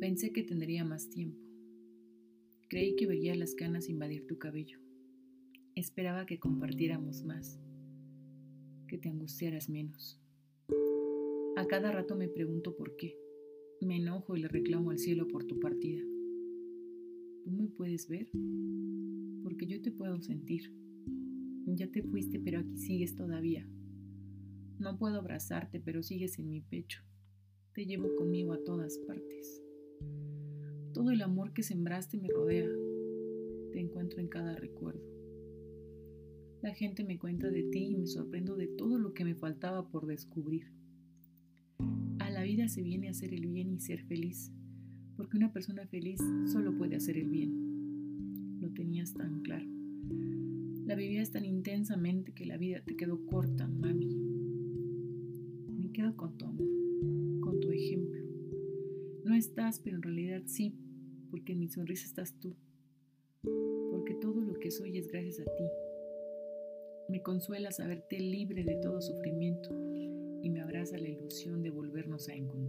Pensé que tendría más tiempo. Creí que vería las canas invadir tu cabello. Esperaba que compartiéramos más, que te angustiaras menos. A cada rato me pregunto por qué. Me enojo y le reclamo al cielo por tu partida. ¿Tú me puedes ver? Porque yo te puedo sentir. Ya te fuiste, pero aquí sigues todavía. No puedo abrazarte, pero sigues en mi pecho. Te llevo conmigo a todas partes. Todo el amor que sembraste me rodea. Te encuentro en cada recuerdo. La gente me cuenta de ti y me sorprendo de todo lo que me faltaba por descubrir. A la vida se viene a hacer el bien y ser feliz, porque una persona feliz solo puede hacer el bien. Lo tenías tan claro. La vivías tan intensamente que la vida te quedó corta, mami. Me quedo con tu amor, con tu ejemplo. No estás, pero en realidad sí, porque en mi sonrisa estás tú. Porque todo lo que soy es gracias a ti. Me consuela saberte libre de todo sufrimiento y me abraza la ilusión de volvernos a encontrar.